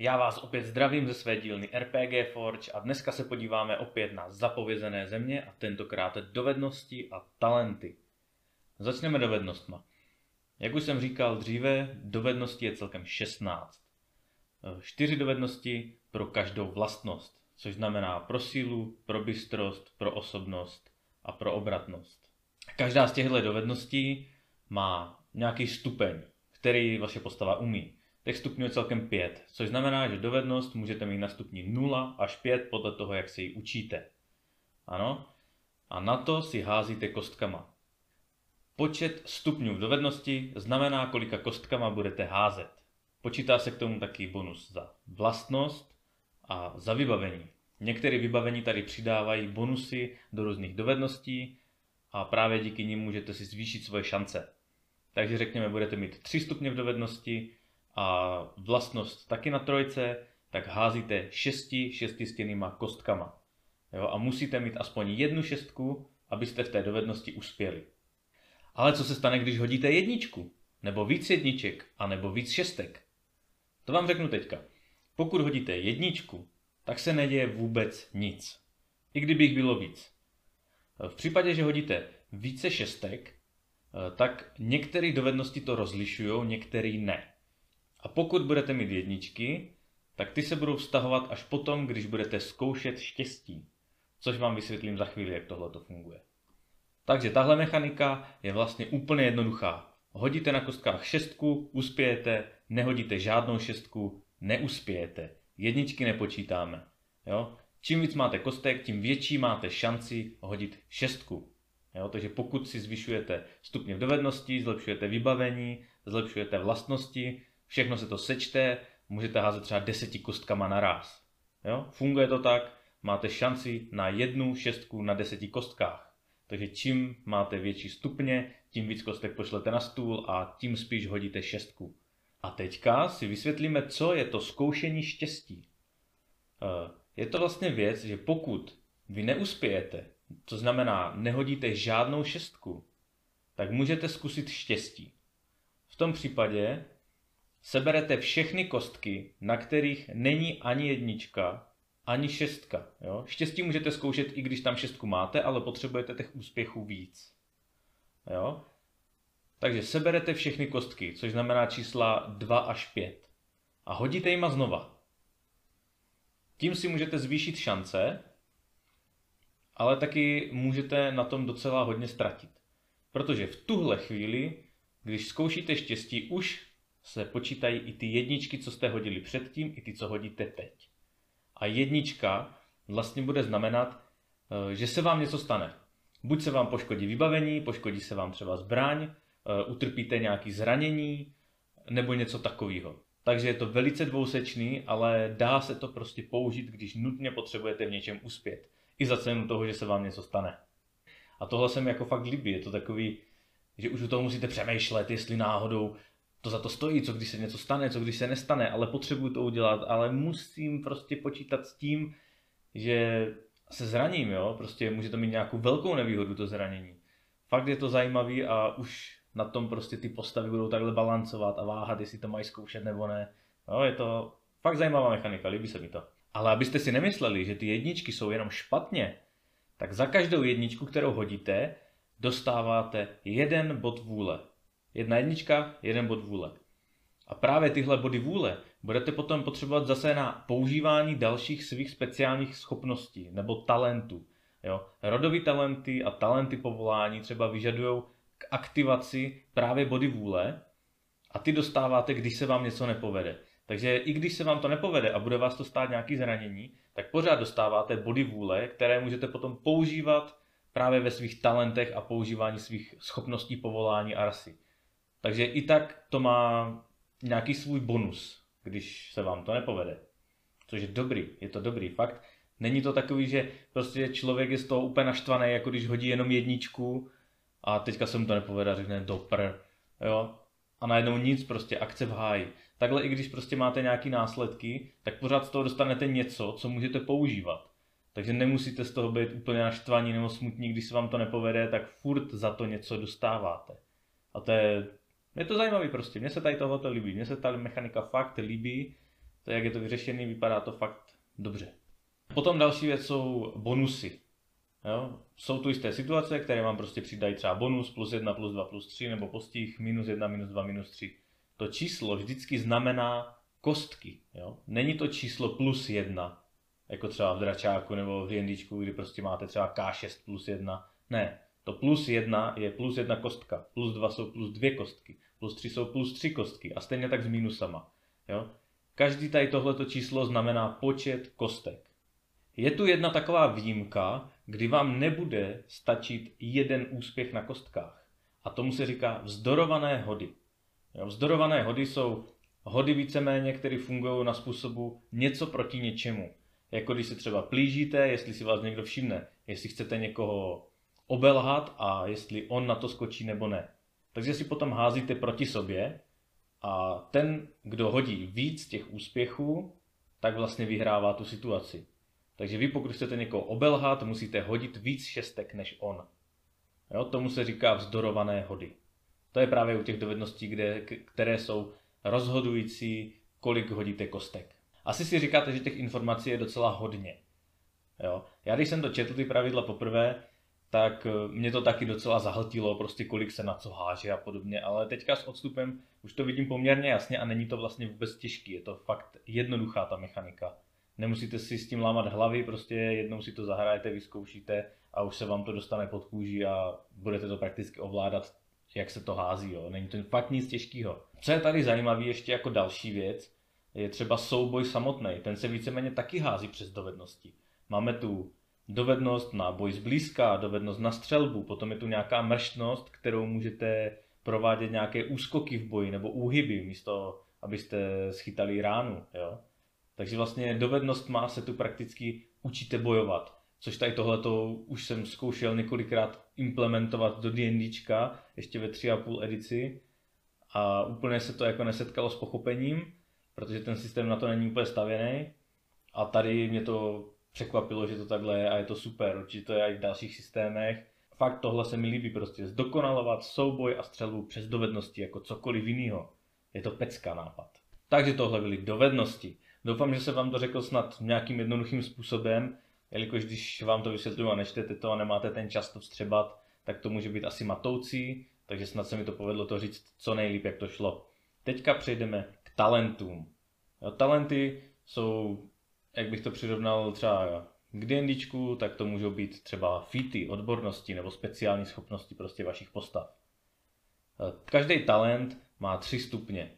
Já vás opět zdravím ze své dílny RPG Forge a dneska se podíváme opět na zapovězené země a tentokrát dovednosti a talenty. Začneme dovednostma. Jak už jsem říkal dříve, dovedností je celkem 16. Čtyři dovednosti pro každou vlastnost, což znamená pro sílu, pro bystrost, pro osobnost a pro obratnost. Každá z těchto dovedností má nějaký stupeň, který vaše postava umí. Těch stupňů je celkem 5, což znamená, že dovednost můžete mít na stupni 0 až 5 podle toho, jak se ji učíte. Ano? A na to si házíte kostkama. Počet stupňů v dovednosti znamená, kolika kostkama budete házet. Počítá se k tomu taky bonus za vlastnost a za vybavení. Některé vybavení tady přidávají bonusy do různých dovedností a právě díky nim můžete si zvýšit svoje šance. Takže řekněme, budete mít 3 stupně v dovednosti a vlastnost taky na trojce, tak házíte 6 šestistěnýma kostkama. Jo, a musíte mít aspoň jednu šestku, abyste v té dovednosti uspěli. Ale co se stane, když hodíte jedničku? Nebo víc jedniček, a nebo víc šestek? To vám řeknu teďka. Pokud hodíte jedničku, tak se neděje vůbec nic. I kdyby jich bylo víc. V případě, že hodíte více šestek, eh, tak některé dovednosti to rozlišují, některé ne. A pokud budete mít jedničky, tak ty se budou vztahovat až potom, když budete zkoušet štěstí. Což vám vysvětlím za chvíli, jak tohle to funguje. Takže tahle mechanika je vlastně úplně jednoduchá. Hodíte na kostkách šestku, uspějete, nehodíte žádnou šestku, neuspějete. Jedničky nepočítáme. Jo? Čím víc máte kostek, tím větší máte šanci hodit šestku. Jo? Takže pokud si zvyšujete stupně v dovednosti, zlepšujete vybavení, zlepšujete vlastnosti, všechno se to sečte, můžete házet třeba deseti kostkama naraz. Jo? Funguje to tak, máte šanci na jednu šestku na deseti kostkách. Takže čím máte větší stupně, tím víc kostek pošlete na stůl a tím spíš hodíte šestku. A teďka si vysvětlíme, co je to zkoušení štěstí. Eh, je to vlastně věc, že pokud vy neuspějete, to znamená nehodíte žádnou šestku, tak můžete zkusit štěstí. V tom případě seberete všechny kostky, na kterých není ani jednička, ani šestka. Jo? Štěstí můžete zkoušet, i když tam šestku máte, ale potřebujete těch úspěchů víc. Jo? Takže seberete všechny kostky, což znamená čísla 2 až 5. A hodíte jima znova. Tím si můžete zvýšit šance, ale taky můžete na tom docela hodně ztratit. Protože v tuhle chvíli, když zkoušíte štěstí, už se počítají i ty jedničky, co jste hodili předtím, i ty, co hodíte teď. A jednička vlastně bude znamenat, eh, že se vám něco stane. Buď se vám poškodí vybavení, poškodí se vám třeba zbraň, eh, utrpíte nějaké zranění nebo něco takového. Takže je to velice dvousečný, ale dá se to prostě použít, když nutně potřebujete v něčem uspět. I za cenu toho, že se vám něco stane. A tohle se mi jako fakt líbí. Je to takový, že už u toho musíte přemýšlet, jestli náhodou to za to stojí, co když se něco stane, co když se nestane, ale potřebuju to udělat, ale musím prostě počítat s tím, že se zraním, jo, prostě může to mít nějakou velkou nevýhodu to zranění. Fakt je to zajímavý a už na tom prostě ty postavy budou takhle balancovat a váhat, jestli to mají zkoušet nebo ne. No, je to fakt zajímavá mechanika, líbí se mi to. Ale abyste si nemysleli, že ty jedničky jsou jenom špatně, tak za každou jedničku, kterou hodíte, dostáváte jeden bod vůle. Jedna jednička, jeden bod vůle. A právě tyhle body vůle budete potom potřebovat zase na používání dalších svých speciálních schopností nebo talentů. Jo? Rodový talenty a talenty povolání třeba vyžadují k aktivaci právě body vůle a ty dostáváte, když se vám něco nepovede. Takže i když se vám to nepovede a bude vás to stát nějaký zranění, tak pořád dostáváte body vůle, které můžete potom používat právě ve svých talentech a používání svých schopností povolání a rasy. Takže i tak to má nějaký svůj bonus, když se vám to nepovede. Což je dobrý, je to dobrý fakt. Není to takový, že prostě člověk je z toho úplně naštvaný, jako když hodí jenom jedničku a teďka se mu to nepovede a řekne dopr, jo. A najednou nic, prostě akce v háji. Takhle i když prostě máte nějaký následky, tak pořád z toho dostanete něco, co můžete používat. Takže nemusíte z toho být úplně naštvaní nebo smutní, když se vám to nepovede, tak furt za to něco dostáváte. A to je, je to zajímavý prostě, mně se tady tohoto líbí, mně se ta mechanika fakt líbí, To, jak je to vyřešený, vypadá to fakt dobře. Potom další věc jsou bonusy. Jo? Jsou tu jisté situace, které vám prostě přidají třeba bonus plus 1, plus 2, plus 3, nebo postih minus 1, minus 2, minus 3. To číslo vždycky znamená kostky. Jo? Není to číslo plus 1, jako třeba v dračáku nebo v D&Dčku, kdy prostě máte třeba K6 plus 1. Ne, to plus 1 je plus 1 kostka, plus 2 jsou plus 2 kostky, plus 3 jsou plus 3 kostky a stejně tak s minusama. Jo? Každý tady tohleto číslo znamená počet kostek. Je tu jedna taková výjimka, kdy vám nebude stačit jeden úspěch na kostkách. A tomu se říká vzdorované hody. Jo, vzdorované hody jsou hody víceméně, které fungují na způsobu něco proti něčemu. Jako když se třeba plížíte, jestli si vás někdo všimne, jestli chcete někoho obelhat a jestli on na to skočí nebo ne. Takže si potom házíte proti sobě a ten, kdo hodí víc těch úspěchů, tak vlastně vyhrává tu situaci. Takže vy, pokud chcete někoho obelhat, musíte hodit víc šestek než on. Jo, tomu se říká vzdorované hody. To je právě u těch dovedností, kde, které jsou rozhodující, kolik hodíte kostek. Asi si říkáte, že těch informací je docela hodně. Jo? Já když jsem to četl ty pravidla poprvé, tak eh, mě to taky docela zahltilo, prostě kolik se na co háže a podobně, ale teďka s odstupem už to vidím poměrně jasně a není to vlastně vůbec těžký, je to fakt jednoduchá ta mechanika. Nemusíte si s tím lámat hlavy, prostě jednou si to zahrajete, vyzkoušíte a už se vám to dostane pod kůži a budete to prakticky ovládat, jak se to hází. Jo. Není to fakt nic těžkého. Co je tady zajímavé ještě jako další věc, je třeba souboj samotný. Ten se víceméně taky hází přes dovednosti. Máme tu dovednost na boj zblízka, dovednost na střelbu, potom je tu nějaká mrštnost, kterou můžete provádět nějaké úskoky v boji nebo úhyby, místo abyste schytali ránu. Jo? Takže vlastně dovednost má se tu prakticky učíte bojovat. Což tady tohleto už jsem zkoušel několikrát implementovat do D&Dčka, ještě ve 3,5 edici. A úplně se to jako nesetkalo s pochopením, protože ten systém na to není úplně stavěný. A tady mě to překvapilo, že to takhle je a je to super. Určitě to je i v dalších systémech. Fakt tohle se mi líbí prostě. Zdokonalovat souboj a střelbu přes dovednosti jako cokoliv jiného. Je to pecka nápad. Takže tohle byly dovednosti. Doufám, že se vám to řekl snad nějakým jednoduchým způsobem, jelikož když vám to vysvětluju a nečtete to a nemáte ten čas to vstřebat, tak to může být asi matoucí, takže snad se mi to povedlo to říct co nejlíp, jak to šlo. Teďka přejdeme k talentům. Jo, talenty jsou, jak bych to přirovnal třeba k D&Dčku, tak to můžou být třeba featy, odbornosti nebo speciální schopnosti prostě vašich postav. Každý talent má tři stupně.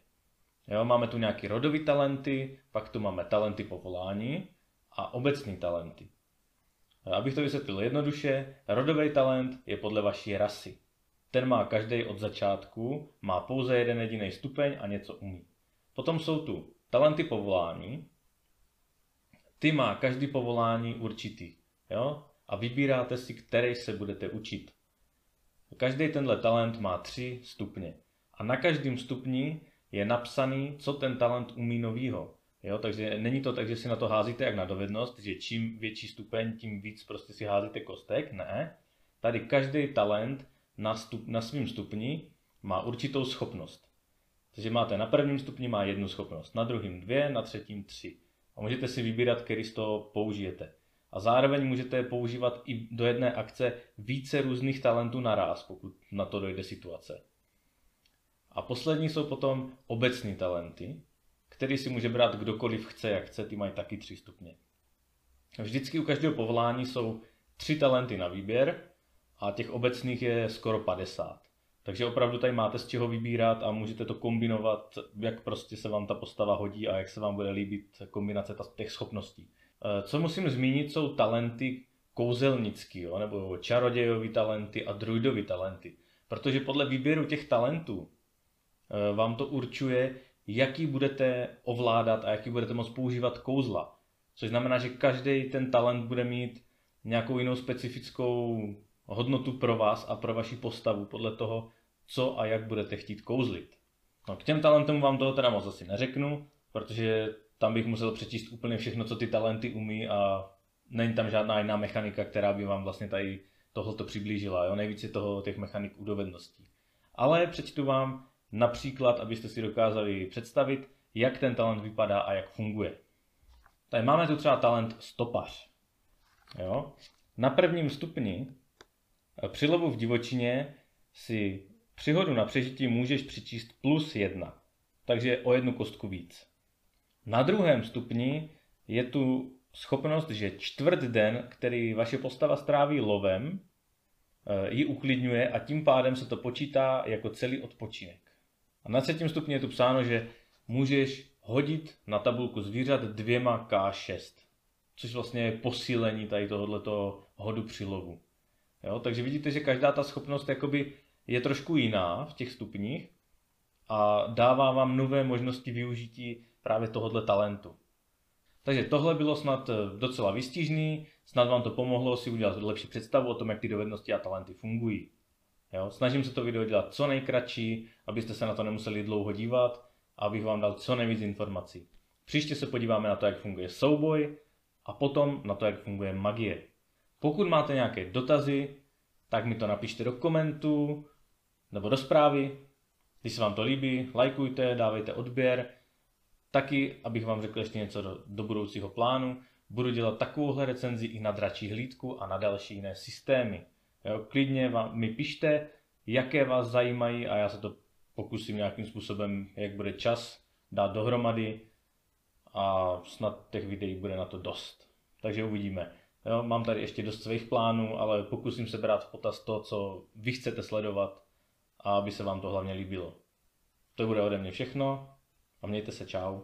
Jo, máme tu nějaké rodové talenty, pak tu máme talenty povolání a obecní talenty. Abych to vysvětlil jednoduše, rodový talent je podle vaší rasy. Ten má každý od začátku, má pouze jeden jediný stupeň a něco umí. Potom jsou tu talenty povolání, ty má každý povolání určitý. Jo? A vybíráte si, který se budete učit. Každý tenhle talent má tři stupně. A na každém stupni je napsaný, co ten talent umí novýho. Jo, takže není to tak, že si na to házíte jak na dovednost, že čím větší stupeň, tím víc prostě si házíte kostek. Ne. Tady každý talent na, stup, na svém stupni má určitou schopnost. Takže máte na prvním stupni má jednu schopnost, na druhém dvě, na třetím tři. A můžete si vybírat, který z toho použijete. A zároveň můžete používat i do jedné akce více různých talentů naraz, pokud na to dojde situace. A poslední jsou potom obecní talenty, který si může brát kdokoliv chce, jak chce, ty mají taky tři stupně. Vždycky u každého povolání jsou tři talenty na výběr a těch obecných je skoro 50. Takže opravdu tady máte z čeho vybírat a můžete to kombinovat, jak prostě se vám ta postava hodí a jak se vám bude líbit kombinace těch schopností. Eh, co musím zmínit, jsou talenty kouzelnický, jo, nebo čarodějový talenty a druidový talenty. Protože podle výběru těch talentů Eh, vám to určuje, jaký budete ovládat a jaký budete moct používat kouzla. Což znamená, že každý ten talent bude mít nějakou jinou specifickou hodnotu pro vás a pro vaši postavu podle toho, co a jak budete chtít kouzlit. No, k těm talentům vám toho teda moc asi neřeknu, protože tam bych musel přečíst úplně všechno, co ty talenty umí a není tam žádná jiná mechanika, která by vám vlastně tady tohoto přiblížila. Jo? Nejvíce toho těch mechanik u dovedností. Ale přečtu vám Například, abyste si dokázali představit, jak ten talent vypadá a jak funguje. Tady máme tu třeba talent stopař. Jo? Na prvním stupni při lovu v divočině si přihodu na přežití můžeš přičíst plus jedna, takže o jednu kostku víc. Na druhém stupni je tu schopnost, že čtvrt den, který vaše postava stráví lovem, eh, ji uklidňuje a tím pádem se to počítá jako celý odpočinek. A na třetím stupni je tu psáno, že můžeš hodit na tabulku zvířat dvěma K6, což vlastně je posílení tady tohoto hodu při lovu. Jo? Takže vidíte, že každá ta schopnost jakoby je trošku jiná v těch stupních a dává vám nové možnosti využití právě tohoto talentu. Takže tohle bylo snad eh, docela vystižný, snad vám to pomohlo si udělat lepší představu o tom, jak ty dovednosti a talenty fungují. Jo? Snažím se to video dělat co nejkratší, abyste se na to nemuseli dlouho dívat a abych vám dal co nejvíc informací. Příště se podíváme na to, jak funguje souboj a potom na to, jak funguje magie. Pokud máte nějaké dotazy, tak mi to napište do komentů nebo do zprávy. Když se vám to líbí, lajkujte, dávejte odběr. Taky, abych vám řekl ještě něco do, do budoucího plánu, budu dělat takovouhle recenzi i na dračí hlídku a na další jiné systémy. Jo, klidně vám, mi pište, jaké vás zajímají a já se to pokusím nějakým způsobem, jak bude čas, dát dohromady a snad těch videí bude na to dost. Takže uvidíme. Jo, mám tady ještě dost svých plánů, ale pokusím se brát v potaz to, co vy chcete sledovat a aby se vám to hlavně líbilo. To bude ode mě všechno a mějte se čau.